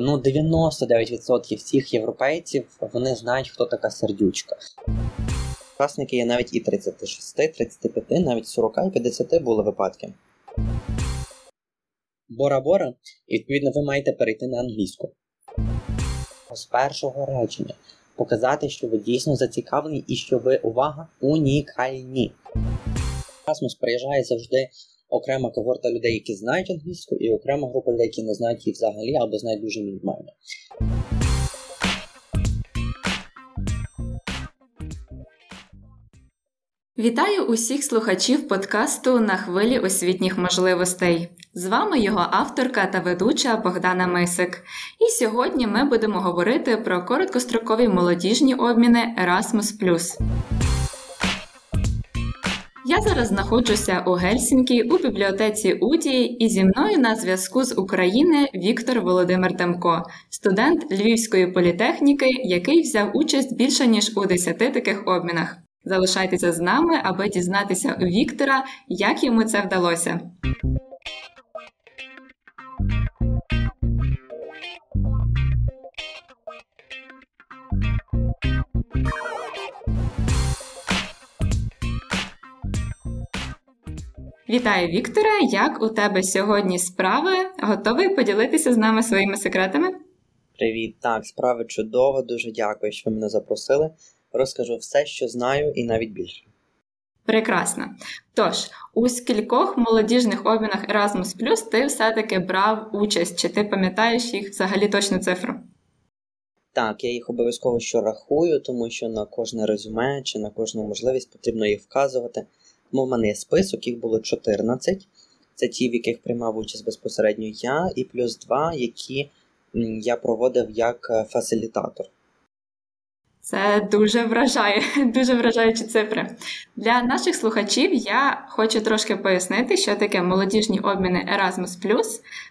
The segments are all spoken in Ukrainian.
Ну, 99% всіх європейців вони знають, хто така сердючка. Учасники є навіть і 36, 35, навіть 40 і 50 були випадки. Бора-бора, і відповідно ви маєте перейти на англійську. З першого речення показати, що ви дійсно зацікавлені і що ви, увага, унікальні. Erasmus приїжджає завжди окрема когорта людей, які знають англійську, і окрема група людей, які не знають їх взагалі або знають дуже мінімально. Вітаю усіх слухачів подкасту на хвилі освітніх можливостей. З вами його авторка та ведуча Богдана Мисик. І сьогодні ми будемо говорити про короткострокові молодіжні обміни Erasmus+. Зараз знаходжуся у Гельсінкі у бібліотеці Уді, і зі мною на зв'язку з України Віктор Володимир Демко, студент Львівської політехніки, який взяв участь більше ніж у 10 таких обмінах. Залишайтеся з нами, аби дізнатися у Віктора, як йому це вдалося. Вітаю, Вікторе! Як у тебе сьогодні справи? Готовий поділитися з нами своїми секретами? Привіт, так, справи чудово, дуже дякую, що ви мене запросили. Розкажу все, що знаю, і навіть більше. Прекрасно. Тож, у скількох молодіжних обмінах Erasmus ти все-таки брав участь, чи ти пам'ятаєш їх взагалі точну цифру? Так, я їх обов'язково що рахую, тому що на кожне резюме чи на кожну можливість потрібно їх вказувати. Тому мене список, їх було 14. Це ті, в яких приймав участь безпосередньо я, і плюс два, які я проводив як е, фасилітатор. Це дуже вражає, дуже вражаючі цифри. Для наших слухачів я хочу трошки пояснити, що таке молодіжні обміни Erasmus+.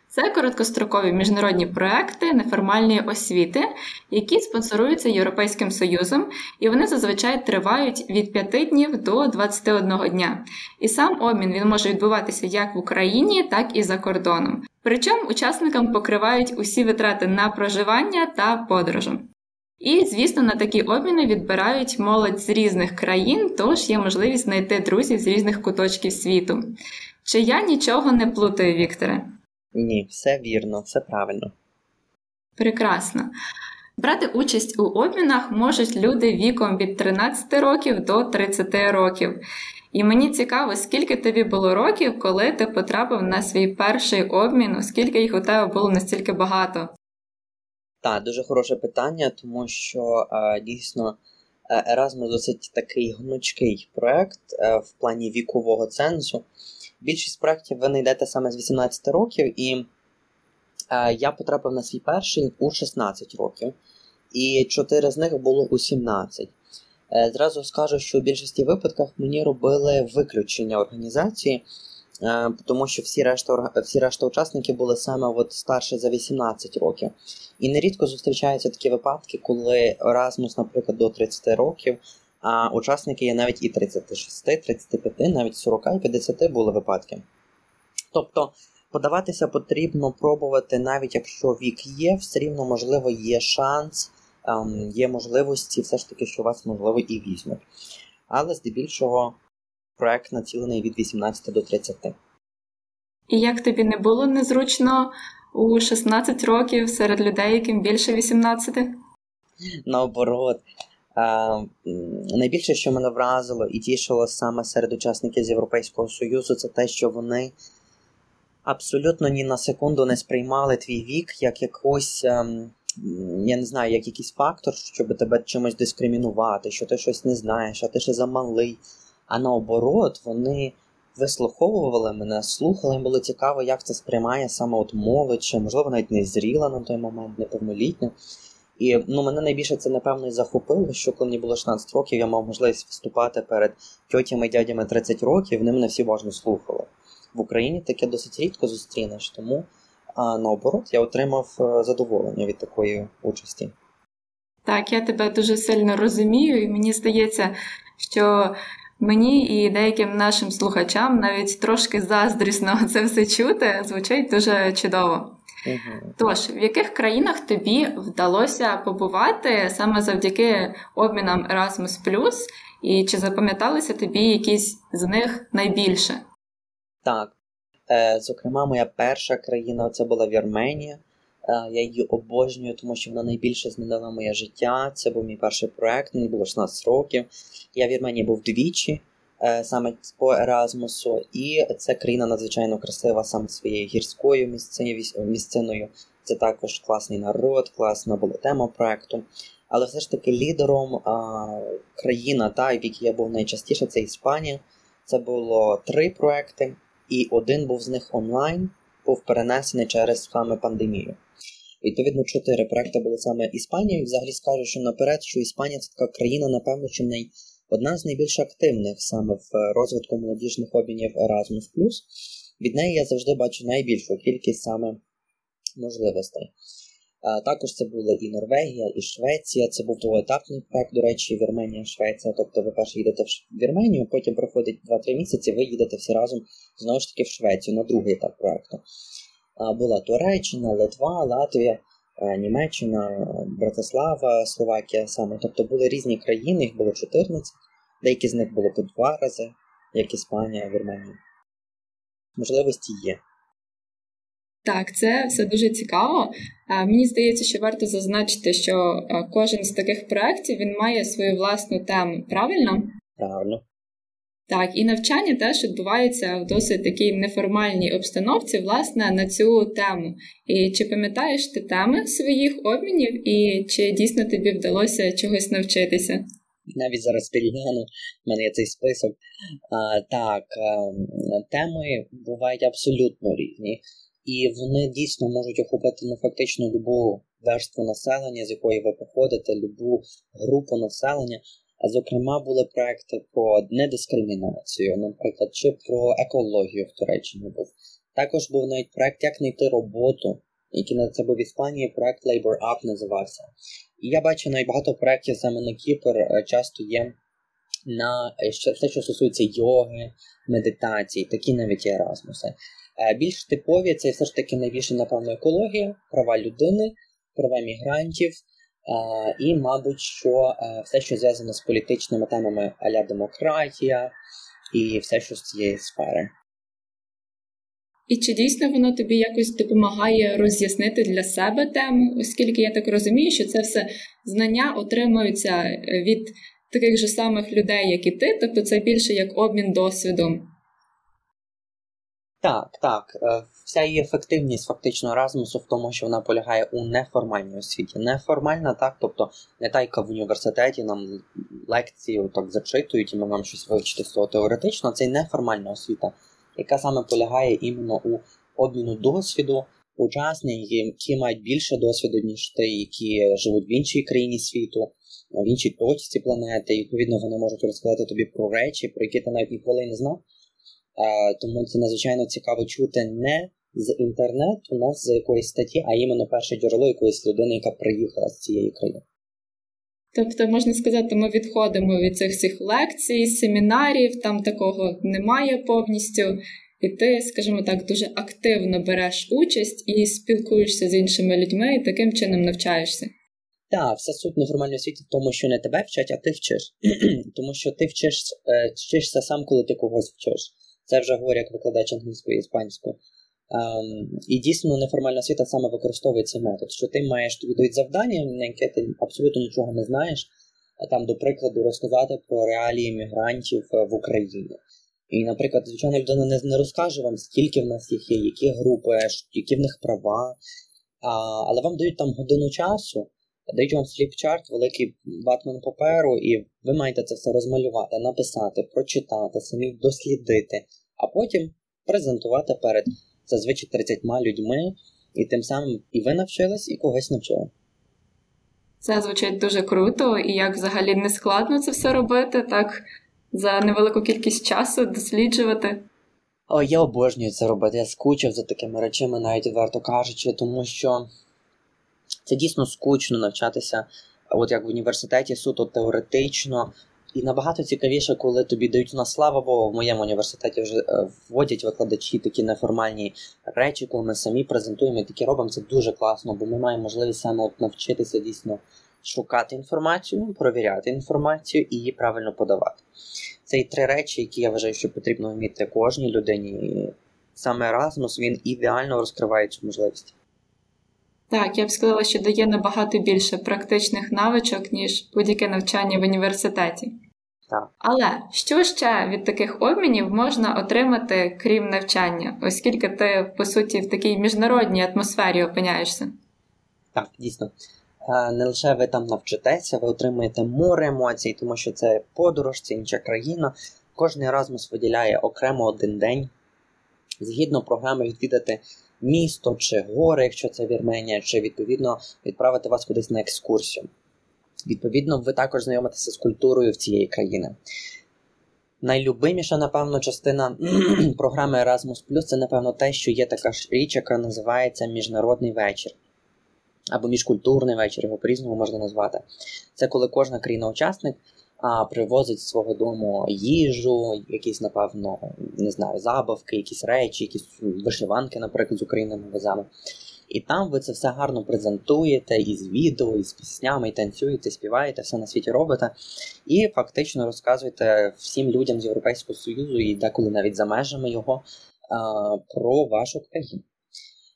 Це короткострокові міжнародні проекти неформальної освіти, які спонсоруються Європейським Союзом, і вони зазвичай тривають від 5 днів до 21 дня. І сам обмін він може відбуватися як в Україні, так і за кордоном. Причому учасникам покривають усі витрати на проживання та подорожу. І, звісно, на такі обміни відбирають молодь з різних країн, тож є можливість знайти друзів з різних куточків світу. Чи я нічого не плутаю, Вікторе? Ні, все вірно, все правильно. Прекрасно. Брати участь у обмінах можуть люди віком від 13 років до 30 років. І мені цікаво, скільки тобі було років, коли ти потрапив на свій перший обмін, оскільки їх у тебе було настільки багато. Так, дуже хороше питання, тому що е, дійсно Erasmus досить такий гнучкий проект е, в плані вікового цензу. Більшість проєктів ви знайдете саме з 18 років, і е, я потрапив на свій перший у 16 років, і 4 з них було у 17. Е, зразу скажу, що у більшості випадках мені робили виключення організації. Е, тому що всі решта всі решта учасників були саме от старше за 18 років. І нерідко зустрічаються такі випадки, коли Erasmus, наприклад, до 30 років, а учасники є навіть і 36, 35, навіть 40 і 50 були випадки. Тобто подаватися потрібно пробувати, навіть якщо вік є, все рівно, можливо, є шанс, ем, є можливості, все ж таки, що вас, можливо, і візьмуть. Але здебільшого проект націлений від 18 до 30. І як тобі не було незручно у 16 років серед людей, яким більше 18? Наоборот. А, найбільше, що мене вразило і тішило саме серед учасників з Європейського Союзу, це те, що вони абсолютно ні на секунду не сприймали твій вік як якось, ем, я не знаю, як якийсь фактор, щоб тебе чимось дискримінувати, що ти щось не знаєш, а ти ще замалий. А наоборот, вони вислуховували мене, слухали, їм було цікаво, як це сприймає саме от молодь, чи, можливо, навіть не зріла на той момент, неповнолітня. І ну, мене найбільше це, напевно, і захопило, що коли мені було 16 років, я мав можливість виступати перед тьотями і дядями 30 років, вони мене всі важно слухали. В Україні таке досить рідко зустрінеш, тому а, наоборот я отримав е, задоволення від такої участі. Так, я тебе дуже сильно розумію, і мені здається, що Мені і деяким нашим слухачам навіть трошки заздрісно це все чути, звучить дуже чудово. Угу. Тож, в яких країнах тобі вдалося побувати саме завдяки обмінам Erasmus+, і чи запам'яталися тобі якісь з них найбільше? Так. Е, Зокрема, моя перша країна це була Вірменія. Е, я її обожнюю, тому що вона найбільше змінила моє життя. Це був мій перший проект, мені було 16 років. Я в Вірменії був двічі. Е, саме по Еразмусу, і це країна надзвичайно красива саме своєю гірською місциною. Це також класний народ, класна була тема проекту. Але все ж таки лідером а, країна, та, в якій я був найчастіше, це Іспанія. Це було три проекти, і один був з них онлайн, був перенесений через саме пандемію. Відповідно, чотири проекти були саме Іспанією. Взагалі скажу, що наперед, що Іспанія це така країна, напевно, що най Одна з найбільш активних саме в розвитку молодіжних обмінів Erasmus+. Від неї я завжди бачу найбільшу кількість саме можливостей. Також це була і Норвегія, і Швеція. Це був двоетапний проект, до речі, Вірменія, Швеція. Тобто ви перше їдете в Вірменію, потім проходить 2-3 місяці, ви їдете всі разом знову ж таки в Швецію на другий етап проекту. Була Туреччина, Литва, Латвія. Е, Німеччина, Братислава, Словакія саме. Тобто були різні країни, їх було 14, деякі з них було по два рази, як Іспанія, Вірменія. Можливості є. Так, це все дуже цікаво. Е, мені здається, що варто зазначити, що е, кожен з таких проєктів він має свою власну тему. Правильно? Правильно. Так, і навчання теж відбувається в досить такій неформальній обстановці, власне, на цю тему. І чи пам'ятаєш ти теми своїх обмінів, і чи дійсно тобі вдалося чогось навчитися? Навіть зараз перегляну, в мене є цей список. А, Так, ем, теми бувають абсолютно різні, і вони дійсно можуть охопити ну, фактично любу верству населення, з якої ви походите, любу групу населення. Зокрема, були проекти про недискримінацію, наприклад, чи про екологію в Туреччині був. Також був навіть проект Як знайти роботу, який на це був в Іспанії, проект Labor Up називався. І я бачу навіть багато проєктів саме на Кіпр е, часто є на все, що стосується йоги, медитації, такі навіть є Erasmus. Е, більш типові це все ж таки найбільше, напевно, екологія, права людини, права мігрантів. І, мабуть, що е, все, що зв'язано з політичними темами аля демократія і все, що з цієї сфери. І чи дійсно воно тобі якось допомагає роз'яснити для себе тему, оскільки я так розумію, що це все знання отримуються від таких же самих людей, як і ти, тобто це більше як обмін досвідом. Так, так. Е, вся її ефективність фактично Erasmus в тому, що вона полягає у неформальній освіті. Неформальна, так, тобто не та, яка в університеті нам лекції так зачитують, і ми маємо щось вивчити з того теоретично. Це неформальна освіта, яка саме полягає іменно у обміну досвіду. Учасники, які мають більше досвіду, ніж ти, які живуть в іншій країні світу, в іншій точці планети, і відповідно вони можуть розказати тобі про речі, про які ти навіть ніколи не знав. Тому це надзвичайно цікаво чути не з інтернету, не з якоїсь статті, а іменно перше джерело якоїсь людини, яка приїхала з цієї країни. Тобто, можна сказати, ми відходимо від цих всіх лекцій, семінарів, там такого немає повністю. І ти, скажімо так, дуже активно береш участь і спілкуєшся з іншими людьми, і таким чином навчаєшся. Так, все суть неформальної освіти в тому, що не тебе вчать, а ти вчиш. Тому що ти вчиш, е, вчишся сам, коли ти когось вчиш. Це вже говорю як викладач англійської і іспанської. Um, і дійсно неформальна освіта саме використовує цей метод, що ти маєш тобі дають завдання, на яке ти абсолютно нічого не знаєш, а там, до прикладу, розказати про реалії мігрантів е, в Україні. І, наприклад, звичайно, людина не, не розкаже вам, скільки в нас їх є, які групи, які в них права. А, Але вам дають там годину часу, дають вам фліпчарт, великий батман паперу, і ви маєте це все розмалювати, написати, прочитати, самі дослідити, а потім презентувати перед зазвичай 30 людьми, і тим самим і ви навчились, і когось навчили. Це звучить дуже круто, і як взагалі не складно це все робити, так за невелику кількість часу досліджувати. О, я обожнюю це робити. Я скучив за такими речами, навіть відверто кажучи, тому що це дійсно скучно навчатися, от як в університеті суто теоретично, І набагато цікавіше, коли тобі дають на слава Богу, в моєму університеті вже е, вводять викладачі такі неформальні речі, коли ми самі презентуємо і такі робимо. Це дуже класно, бо ми маємо можливість саме от навчитися дійсно шукати інформацію, провіряти інформацію і її правильно подавати. Це і три речі, які я вважаю, що потрібно вміти кожній людині. І саме Erasmus, він ідеально розкриває цю можливість. Так, я б сказала, що дає набагато більше практичних навичок, ніж будь-яке навчання в університеті. Так. Але що ще від таких обмінів можна отримати крім навчання, оскільки ти, по суті, в такій міжнародній атмосфері опиняєшся? Так, дійсно. Е, не лише ви там навчитеся, ви отримаєте море емоцій, тому що це подорож, це інша країна. Кожний Erasmus виділяє окремо один день. Згідно програми відвідати місто чи гори, якщо це Вірменія, чи відповідно відправити вас кудись на екскурсію. Відповідно, ви також знайомитеся з культурою в цієї країни. Найлюбиміша, напевно, частина програми Erasmus це, напевно, те, що є така ж річ, яка називається Міжнародний вечір. Або міжкультурний вечір, його по-різному можна назвати. Це коли кожна країна-учасник а, привозить з свого дому їжу, якісь, напевно, не знаю, забавки, якісь речі, якісь вишиванки, наприклад, з України ми веземо. І там ви це все гарно презентуєте і з відео, і з піснями, і танцюєте, співаєте, все на світі робите. І фактично розказуєте всім людям з Європейського Союзу і деколи навіть за межами його про вашу країну.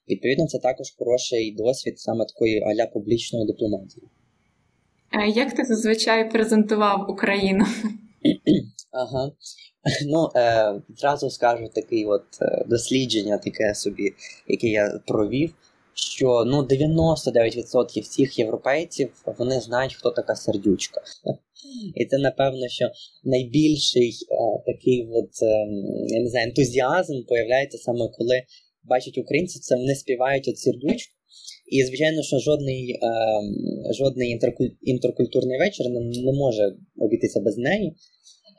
Відповідно, це також хороший досвід саме такої аля публічної дипломатії. Як ти зазвичай презентував Україну? Ага. Ну, е, зразу скажу таке от е, дослідження, таке собі, яке я провів, що ну 99% всіх європейців вони знають, хто така сердючка. І це, напевно, що найбільший е, такий от, е, не знаю, ентузіазм появляється саме коли бачать українців, це вони співають от сердючку. І, звичайно, що жодний е, жодний інтеркультурний вечір не, не може обійтися без неї.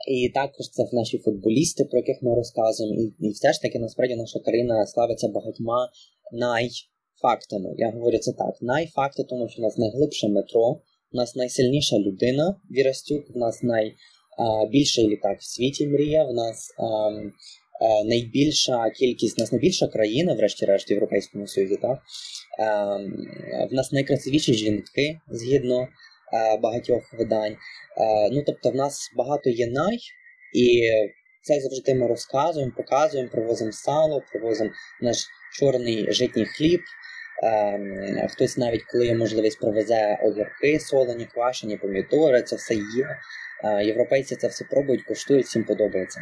І також це наші футболісти, про яких ми розказуємо. І, і все ж таки, насправді, наша країна славиться багатьма найфактами. Я говорю це так: найфакти, тому що в нас найглибше метро, у нас найсильніша людина Вірастюк, в нас найбільший літак в світі мрія, в нас. Е, Е, найбільша кількість, у нас найбільша країна, врешті-решт, в Європейському Союзі, так? Е, в нас найкрасивіші жінки згідно е, багатьох видань. Ну, тобто, в нас багато є най, і це завжди ми розказуємо, показуємо, привозимо сало, привозимо наш чорний житній хліб. Хтось навіть коли є можливість привезе огірки, солені, квашені, помідори, це все є. Європейці це все пробують, коштують, всім подобається.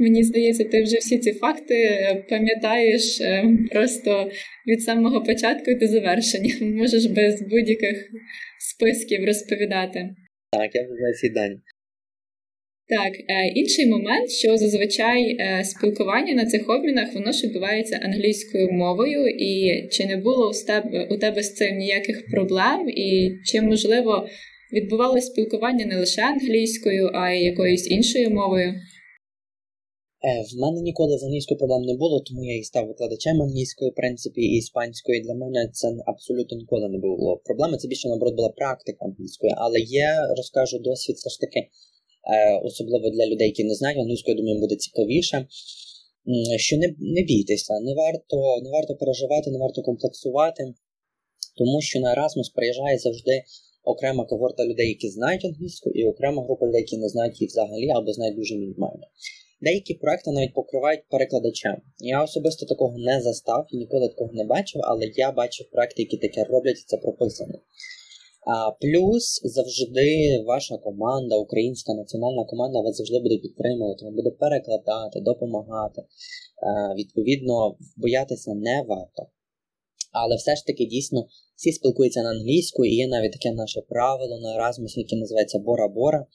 Мені здається, ти вже всі ці факти е, пам'ятаєш е, просто від самого початку до завершення. Можеш без будь-яких списків розповідати. Так, я вже всі дані. Так, е, інший момент, що зазвичай спілкування на цих обмінах воно ж відбувається англійською мовою, і чи не було у тебе у тебе з цим ніяких проблем, і чи можливо відбувалося спілкування не лише англійською, а й якоюсь іншою мовою? Е, В мене ніколи з англійською проблем не було, тому я і став викладачем англійської, в принципі, і іспанської. Для мене це абсолютно ніколи не було проблеми. Це більше наоборот була практика англійської. Але я розкажу досвід все ж таки, е, особливо для людей, які не знають англійською, думаю, буде цікавіше. Що не не бійтеся, не варто не варто переживати, не варто комплексувати, тому що на Erasmus приїжджає завжди окрема когорта людей, які знають англійську, і окрема група людей, які не знають її взагалі або знають дуже мінімально. Деякі проекти навіть покривають перекладачем. Я особисто такого не застав і ніколи такого не бачив, але я бачив проекти, які таке роблять, і це прописано. А, Плюс завжди ваша команда, українська національна команда, вас завжди буде підтримувати, буде перекладати, допомагати. А, Відповідно, боятися не варто. Але все ж таки дійсно всі спілкуються на англійську, і є навіть таке наше правило на Erasmus, яке називається Бора-Бора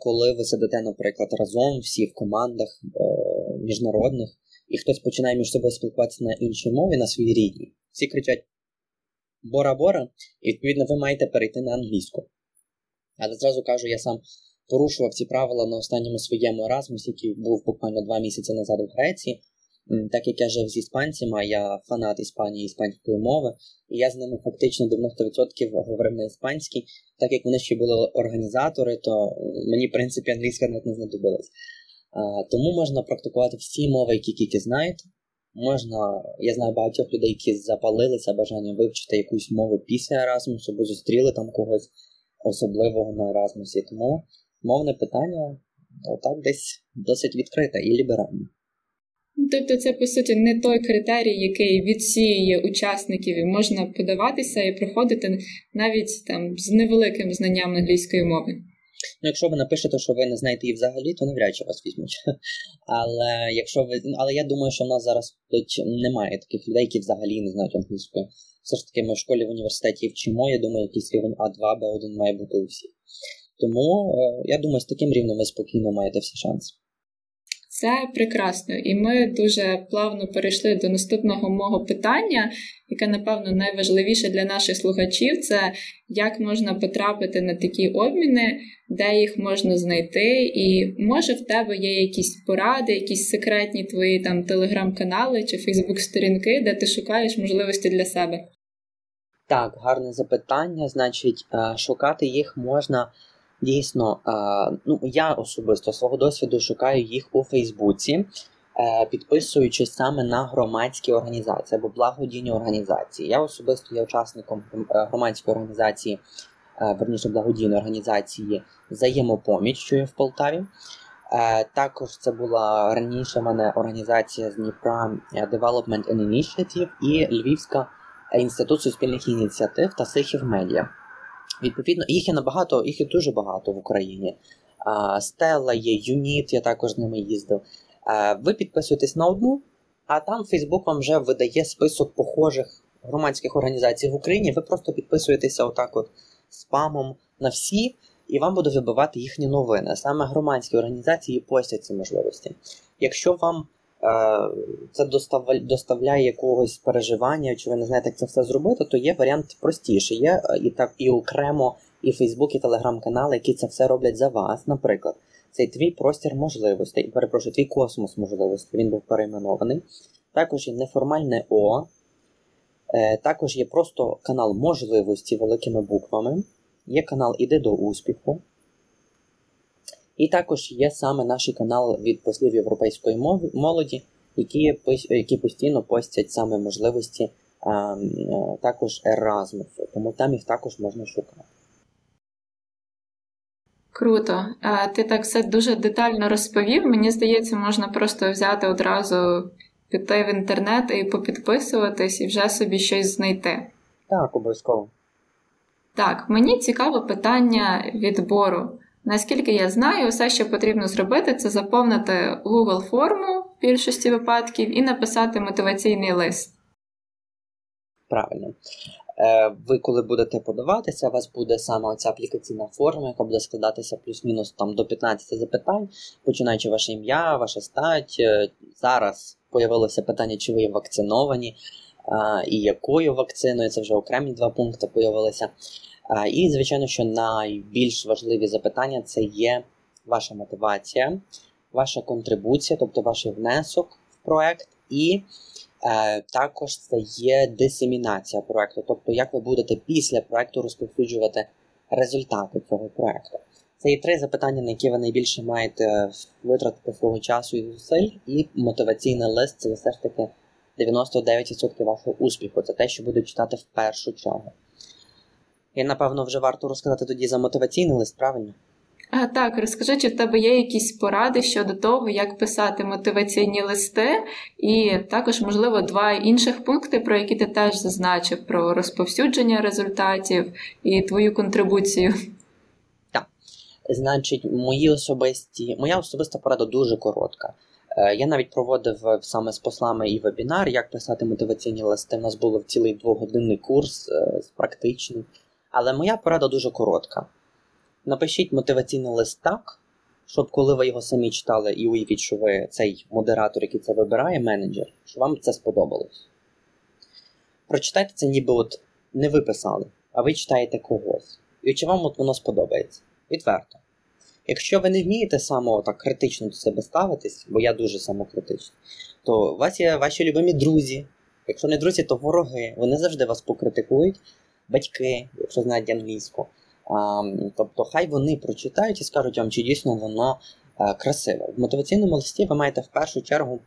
коли ви сидите, наприклад, разом всі в командах е, міжнародних, і хтось починає між собою спілкуватися на іншій мові, на своїй рідній, всі кричать Бора-Бора, і відповідно ви маєте перейти на англійську. Але зразу кажу, я сам порушував ці правила на останньому своєму Erasmus, який був буквально два місяці назад у Греції. Так як я жив з іспанцями, я фанат Іспанії іспанської мови, і я з ними фактично 90% говорив на іспанській, так як вони ще були організатори, то мені, в принципі, англійська навіть не знадобилась. Тому можна практикувати всі мови, які тільки знаєте. Можна, я знаю багатьох людей, які запалилися бажанням вивчити якусь мову після Еразмусу, або зустріли там когось особливого на Еразмусі. Тому мовне питання отак десь досить відкрите і ліберальне. Тобто, це по суті не той критерій, який відсіює учасників, і можна подаватися і проходити навіть там з невеликим знанням англійської мови. Ну, якщо ви напишете, що ви не знаєте її взагалі, то навряд чи вас візьмуть. Але якщо ви. Але я думаю, що в нас зараз немає таких людей, які взагалі не знають англійської. Все ж таки, ми в школі в університеті вчимо, я думаю, якийсь рівень А2, Б1 має бути у всіх. Тому е, я думаю, з таким рівнем ви спокійно маєте всі шанси. Це прекрасно, і ми дуже плавно перейшли до наступного мого питання, яке, напевно, найважливіше для наших слухачів це як можна потрапити на такі обміни, де їх можна знайти, і може в тебе є якісь поради, якісь секретні твої там телеграм-канали чи фейсбук-сторінки, де ти шукаєш можливості для себе. Так, гарне запитання. Значить, е, шукати їх можна. Дійсно, ну я особисто свого досвіду шукаю їх у Фейсбуці, е, підписуючись саме на громадські організації або благодійні організації. Я особисто є учасником е, громадської організації, е, верніше благодійної організації Взаємопоміч, що є в Полтаві. Також це була раніше в мене організація з Дніпра Development and Initiative і Львівська інститут суспільних ініціатив та Сихів Медіа. Відповідно, їх є набагато, їх є дуже багато в Україні. Стелла є, Юніт, я також з ними їздив. Ви підписуєтесь на одну, а там Фейсбук вам вже видає список похожих громадських організацій в Україні. Ви просто підписуєтеся отак от спамом на всі, і вам буде вибивати їхні новини. Саме громадські організації постять ці можливості. Якщо вам це доставляє якогось переживання, чи ви не знаєте, як це все зробити, то є варіант простіший. Є е, і так і окремо і Фейсбук, і телеграм-канали, які це все роблять за вас. Наприклад, цей твій простір можливостей, перепрошую, твій космос можливостей, він був перейменований. Також є неформальне О, е, також є просто канал можливості великими буквами, є канал Іди до успіху. І також є саме наш канал від послів європейської молоді, які які постійно постять саме можливості а, е, також Еразмусу, тому там їх також можна шукати. Круто. Ти так все дуже детально розповів. Мені здається, можна просто взяти одразу, піти в інтернет і попідписуватись, і вже собі щось знайти. Так, обов'язково. Так, мені цікаве питання відбору. Наскільки я знаю, все, що потрібно зробити, це заповнити Google форму в більшості випадків і написати мотиваційний лист. Правильно. Е, ви, коли будете подаватися, у вас буде саме оця аплікаційна форма, яка буде складатися плюс-мінус там до 15 запитань, починаючи ваше ім'я, ваша стать. Е, зараз появилося питання, чи ви вакциновані, і якою вакциною. Це вже окремі два пункти появилися. І, звичайно, що найбільш важливі запитання це є ваша мотивація, ваша контрибуція, тобто ваш внесок в проект, і е, також це є дисемінація проекту, тобто як ви будете після проекту розповсюджувати результати цього проекту. Це є три запитання, на які ви найбільше маєте витратити свого часу і зусиль, і мотиваційний лист це все ж таки 99% вашого успіху. Це те, що будуть читати в першу чергу. І, напевно, вже варто розказати тоді за мотиваційний лист, правильно? А, Так, розкажи, чи в тебе є якісь поради щодо того, як писати мотиваційні листи, і також, можливо, два інших пункти, про які ти теж зазначив: про розповсюдження результатів і твою контрибуцію. Так. Значить, мої особисті, моя особиста порада дуже коротка. Е, я навіть проводив саме з послами і вебінар, як писати мотиваційні листи. У нас було цілий двогодинний курс е, практичний. Але моя порада дуже коротка. Напишіть мотиваційний лист так, щоб коли ви його самі читали і уявіть, що ви цей модератор, який це вибирає, менеджер, що вам це сподобалось. Прочитайте це, ніби от не ви писали, а ви читаєте когось. І чи вам от воно сподобається? Відверто. Якщо ви не вмієте само так критично до себе ставитись, бо я дуже самокритичний, то у вас є ваші любимі друзі. Якщо не друзі, то вороги. Вони завжди вас покритикують, батьки, якщо знають англійську. А, Тобто, хай вони прочитають і скажуть вам, чи дійсно воно а, красиве. В мотиваційному листі ви маєте в першу чергу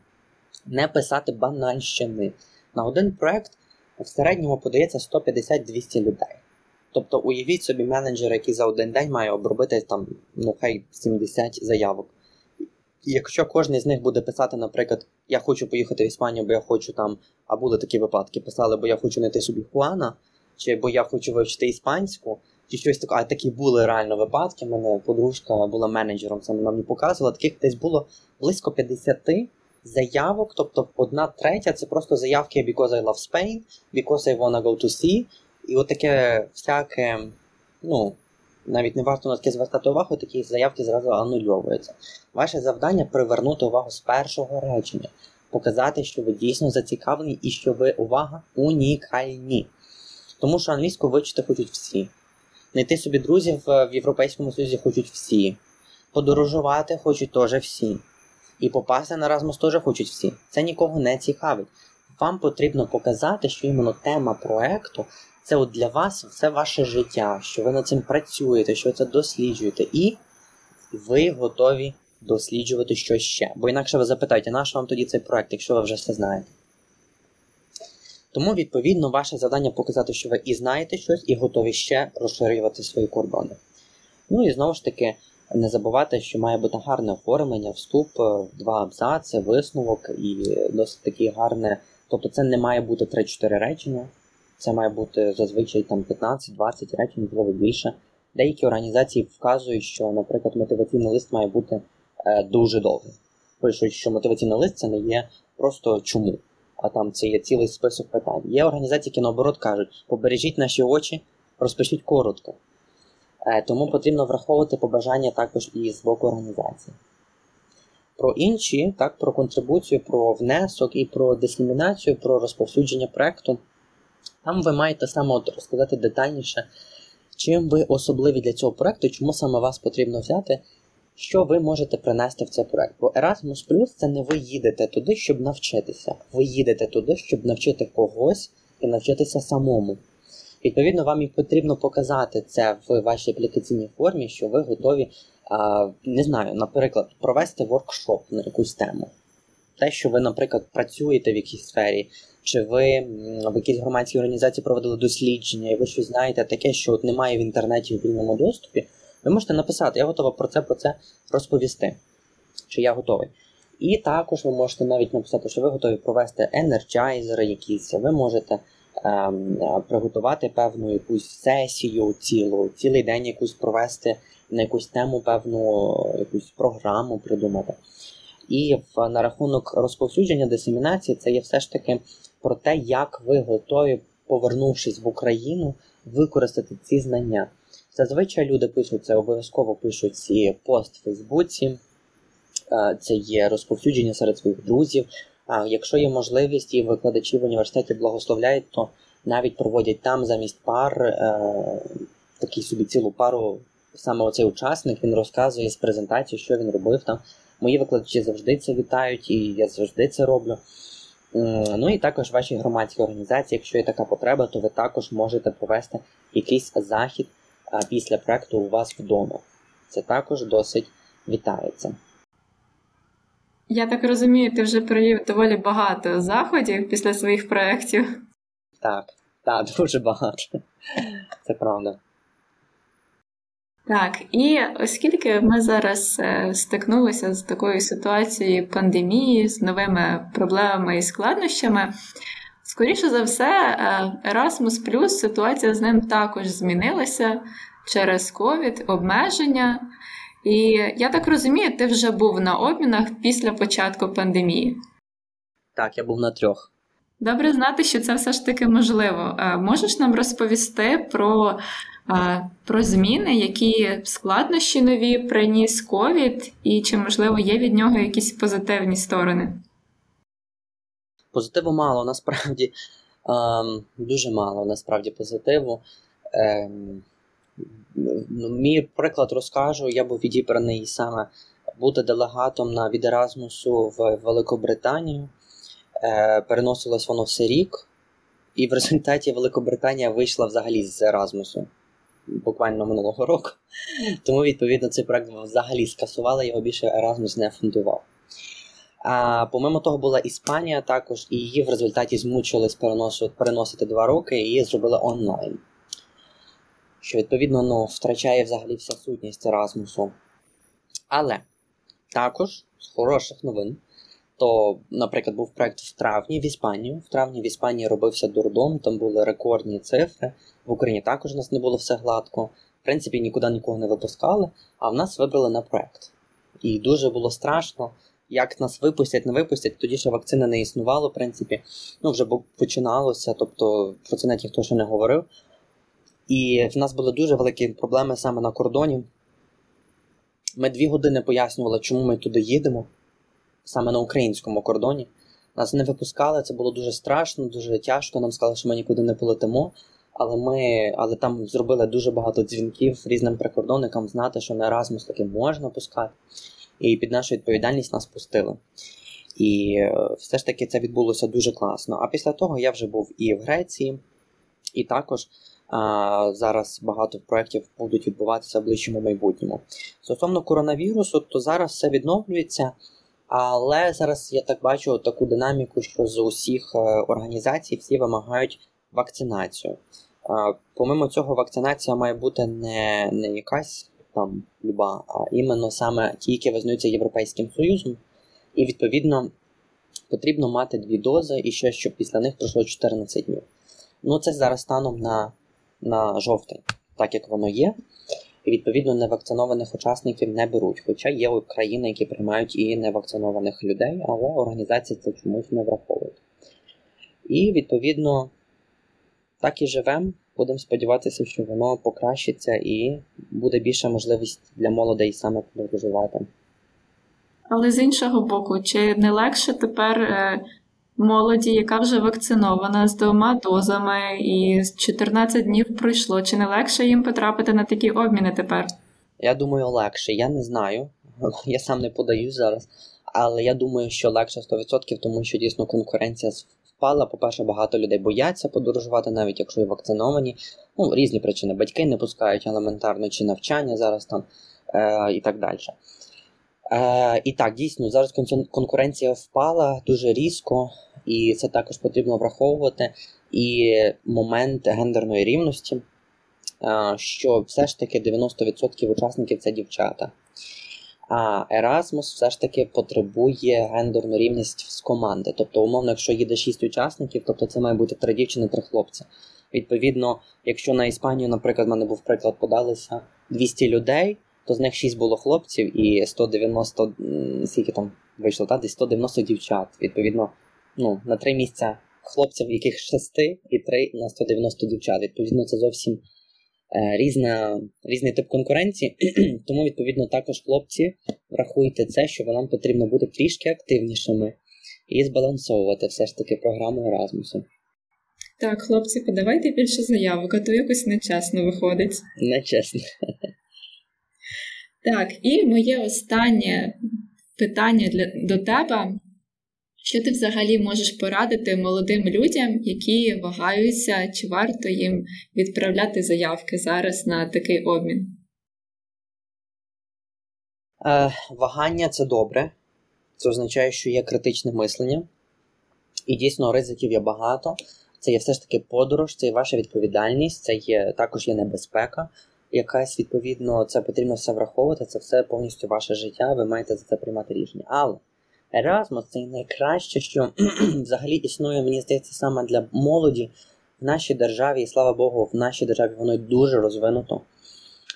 не писати банальщини. На один проект в середньому подається 150-200 людей. Тобто уявіть собі менеджера, який за один день має обробити там, ну хай 70 заявок. Якщо кожен з них буде писати, наприклад, я хочу поїхати в Іспанію, бо я хочу там, а були такі випадки, писали, бо я хочу знайти собі Хуана, чи бо я хочу вивчити іспанську, чи щось таке, а такі були реально випадки. У мене подружка була менеджером, це вона мені показувала, таких десь було близько 50 заявок, тобто одна третя це просто заявки because I love Spain, because I wanna go to sea, і от таке всяке, ну, навіть не варто на таке звертати увагу, такі заявки зразу анульовуються. Ваше завдання привернути увагу з першого речення, показати, що ви дійсно зацікавлені і що ви, увага, унікальні. Тому що англійську вивчити хочуть всі. Знайти собі друзів в Європейському Союзі хочуть всі. Подорожувати хочуть теж всі. І попасти на Erasmus теж хочуть всі. Це нікого не цікавить. Вам потрібно показати, що іменно тема проекту це от для вас все ваше життя, що ви над цим працюєте, що це досліджуєте, і ви готові досліджувати щось ще. Бо інакше ви запитаєте, на що вам тоді цей проект, якщо ви вже все знаєте. Тому, відповідно, ваше завдання показати, що ви і знаєте щось, і готові ще розширювати свої кордони. Ну і знову ж таки, не забувати, що має бути гарне оформлення, вступ, е, два абзаци, висновок і досить таки гарне. Тобто це не має бути 3-4 речення, це має бути зазвичай там 15-20 речень, можливо більше. Деякі організації вказують, що, наприклад, мотиваційний лист має бути е, дуже довгий. Пишуть, що мотиваційний лист це не є просто чому, а там це є цілий список питань. Є організації, які наоборот кажуть, побережіть наші очі, розпишіть коротко. Е, тому потрібно враховувати побажання також і з боку організації. Про інші, так, про контрибуцію, про внесок і про дисемінацію, про розповсюдження проекту. Там ви маєте саме от розказати детальніше, чим ви особливі для цього проекту, чому саме вас потрібно взяти, що ви можете принести в цей проект. Бо Erasmus Plus це не ви їдете туди, щоб навчитися. Ви їдете туди, щоб навчити когось і навчитися самому. Відповідно, вам і потрібно показати це в вашій аплікаційній формі, що ви готові, не знаю, наприклад, провести воркшоп на якусь тему. Те, що ви, наприклад, працюєте в якійсь сфері, чи ви в якійсь громадській організації проводили дослідження, і ви щось знаєте, таке, що от немає в інтернеті в вільному доступі, ви можете написати, я готова про це про це розповісти, чи я готовий. І також ви можете навіть написати, що ви готові провести енерджайзери якісь, ви можете ем, приготувати певну якусь сесію цілу, цілий день якусь провести на якусь тему, певну якусь програму придумати. І в, на рахунок розповсюдження дисемінації це є все ж таки про те, як ви готові, повернувшись в Україну, використати ці знання. Зазвичай люди пишуть це, обов'язково пишуть ці пост в Фейсбуці, це є розповсюдження серед своїх друзів. А якщо є можливість і викладачі в університеті благословляють, то навіть проводять там замість пар е, такий собі цілу пару. Саме оцей учасник він розказує з презентації, що він робив там. Мої викладачі завжди це вітають, і я завжди це роблю. Ну і також ваші громадські організації, якщо є така потреба, то ви також можете провести якийсь захід після проекту у вас вдома. Це також досить вітається. Я так розумію, ти вже провів доволі багато заходів після своїх проєктів. Так, так, дуже багато. Це правда. Так, і оскільки ми зараз е, стикнулися з такою ситуацією пандемії, з новими проблемами і складнощами, скоріше за все, е, Erasmus Plus ситуація з ним також змінилася через ковід, обмеження. І я так розумію, ти вже був на обмінах після початку пандемії. Так, я був на трьох. Добре знати, що це все ж таки можливо. Е, можеш нам розповісти про про зміни, які складнощі нові приніс ковід, і чи, можливо, є від нього якісь позитивні сторони? Позитиву мало, насправді ем, дуже мало насправді позитиву. Ем, ну, мій приклад розкажу, я був відібраний саме бути делегатом на від Еразмусу в Великобританію. Е, Переносилось воно все рік, і в результаті Великобританія вийшла взагалі з Еразмусу буквально минулого року. Тому, відповідно, цей проект взагалі скасували, його більше Еразмус не фундував. А помимо того, була Іспанія також, і її в результаті змучились переносити два роки і її зробили онлайн. Що, відповідно, ну, втрачає взагалі вся сутність Еразмусу. Але також з хороших новин, то, наприклад, був проект в травні в Іспанії. В травні в Іспанії робився дурдом, там були рекордні цифри. В Україні також у нас не було все гладко. В принципі, нікуди нікого не випускали, а в нас вибрали на проект. І дуже було страшно, як нас випустять, не випустять. Тоді ще вакцини не існувало, в принципі. Ну, вже починалося, тобто про це навіть ніхто ще не говорив. І в нас були дуже великі проблеми саме на кордоні. Ми дві години пояснювали, чому ми туди їдемо, саме на українському кордоні. Нас не випускали, це було дуже страшно, дуже тяжко. Нам сказали, що ми нікуди не полетимо. Але ми, але там зробили дуже багато дзвінків різним прикордонникам знати, що на Еразмус таки можна пускати. І під нашу відповідальність нас пустили. І е, все ж таки це відбулося дуже класно. А після того я вже був і в Греції, і також а, зараз багато проєктів будуть відбуватися в ближчому майбутньому. Стосовно коронавірусу, то зараз все відновлюється. Але зараз я так бачу таку динаміку, що з усіх е, організацій всі вимагають вакцинацію. Помимо цього, вакцинація має бути не не якась там люба, а іменно саме ті, які визнаються Європейським Союзом. І відповідно потрібно мати дві дози і ще щоб після них пройшло 14 днів. Ну це зараз станом на, на жовтень, так як воно є. І відповідно невакцинованих учасників не беруть. Хоча є країни, які приймають і невакцинованих людей, але організації це чомусь не враховують. І відповідно так і живемо. Будемо сподіватися, що воно покращиться і буде більша можливість для молодей саме подорожувати. Але з іншого боку, чи не легше тепер е, молоді, яка вже вакцинована з двома дозами, і 14 днів пройшло, чи не легше їм потрапити на такі обміни тепер? Я думаю, легше. Я не знаю. Я сам не подаю зараз. Але я думаю, що легше 100%, тому що дійсно конкуренція впала. По-перше, багато людей бояться подорожувати, навіть якщо і вакциновані. Ну, різні причини. Батьки не пускають елементарно чи навчання зараз там е, і так далі. Е, І так, дійсно, зараз конкуренція впала дуже різко, і це також потрібно враховувати. І момент гендерної рівності, що все ж таки 90% учасників це дівчата. А Erasmus все ж таки потребує гендерну рівність з команди. Тобто, умовно, якщо їде 6 учасників, тобто це має бути 3 дівчини, 3 хлопці. Відповідно, якщо на Іспанію, наприклад, в мене був приклад, подалися 200 людей, то з них 6 було хлопців і 190, скільки там вийшло, та? десь 190 дівчат. Відповідно, ну, на 3 місця хлопців, яких 6, і 3 на 190 дівчат. Відповідно, це зовсім Е, різна, різний тип конкуренції, тому, відповідно, також хлопці врахуйте це, що вам потрібно бути трішки активнішими і збалансовувати все ж таки програму Еразмусу. Так, хлопці, подавайте більше заявок, а то якось нечесно виходить. Нечесно. Так, і моє останнє питання для, до тебе. Що ти взагалі можеш порадити молодим людям, які вагаються, чи варто їм відправляти заявки зараз на такий обмін? Е, Вагання це добре. Це означає, що є критичне мислення, і дійсно ризиків є багато. Це є все ж таки подорож, це є ваша відповідальність, це є також є небезпека. Якась відповідно, це потрібно все враховувати. Це все повністю ваше життя. Ви маєте за це приймати рішення. Але Еразмус це найкраще, що взагалі існує, мені здається, саме для молоді в нашій державі, і слава Богу, в нашій державі воно дуже розвинуто.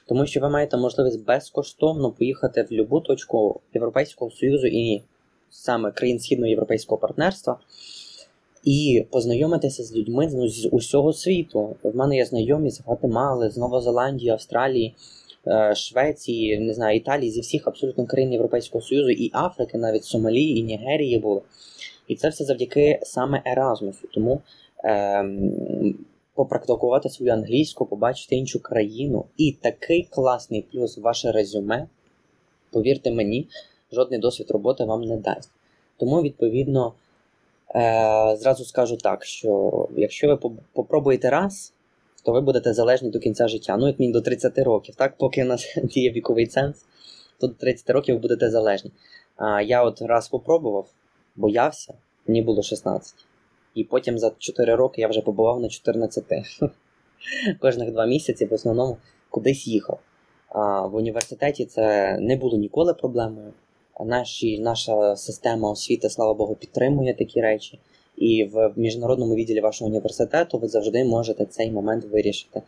Тому що ви маєте можливість безкоштовно поїхати в будь-яку точку Європейського Союзу і саме країн Східного європейського партнерства і познайомитися з людьми з усього світу. В мене є знайомі з Гватемали, з Новозеландії, Австралії. Е, Швеції, не знаю, Італії, зі всіх абсолютно країн Європейського Союзу і Африки, навіть Сомалії і Нігерії було. І це все завдяки саме Еразмусу. Тому е, попрактикувати свою англійську, побачити іншу країну. І такий класний плюс ваше резюме, повірте мені, жодний досвід роботи вам не дасть. Тому, відповідно, е, зразу скажу так, що якщо ви попробуєте раз, то ви будете залежні до кінця життя. Ну, як мінімум до 30 років, так, поки у нас діє віковий ценз, то до 30 років ви будете залежні. А я от раз попробував, боявся, мені було 16. І потім за 4 роки я вже побував на 14. Кожних 2 місяці в основному кудись їхав. А В університеті це не було ніколи проблемою. Наші, Наша система освіти, слава Богу, підтримує такі речі. І в міжнародному відділі вашого університету ви завжди можете цей момент вирішити.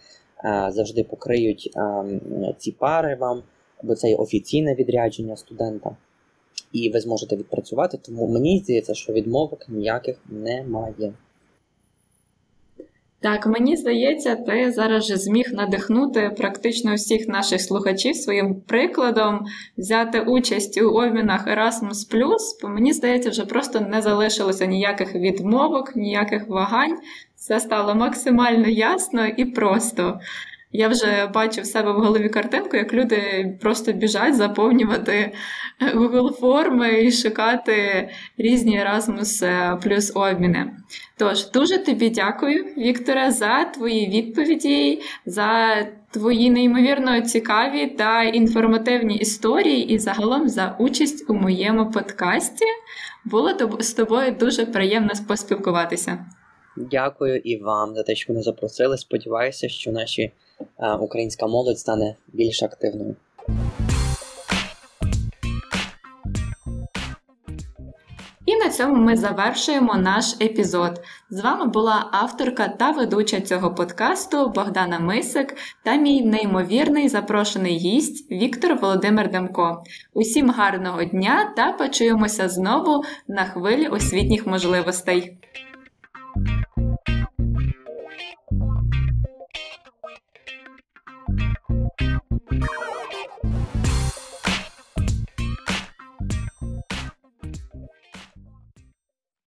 Завжди покриють ці пари вам, бо це є офіційне відрядження студента і ви зможете відпрацювати. Тому мені здається, що відмовок ніяких немає. Так, мені здається, ти зараз же зміг надихнути практично всіх наших слухачів своїм прикладом взяти участь у обмінах Erasmus+, бо мені здається, вже просто не залишилося ніяких відмовок, ніяких вагань. Все стало максимально ясно і просто. Я вже бачу в себе в голові картинку, як люди просто біжать заповнювати Google форми і шукати різні Erasmus е, плюс обміни. Тож, дуже тобі дякую, Вікторе, за твої відповіді, за твої неймовірно цікаві та інформативні історії і загалом за участь у моєму подкасті. Було з тобою дуже приємно поспілкуватися. Дякую і вам за те, що мене запросили. Сподіваюся, що наші українська молодь стане більш активною. І на цьому ми завершуємо наш епізод. З вами була авторка та ведуча цього подкасту Богдана Мисик та мій неймовірний запрошений гість Віктор Володимир Демко. Усім гарного дня та почуємося знову на хвилі освітніх можливостей.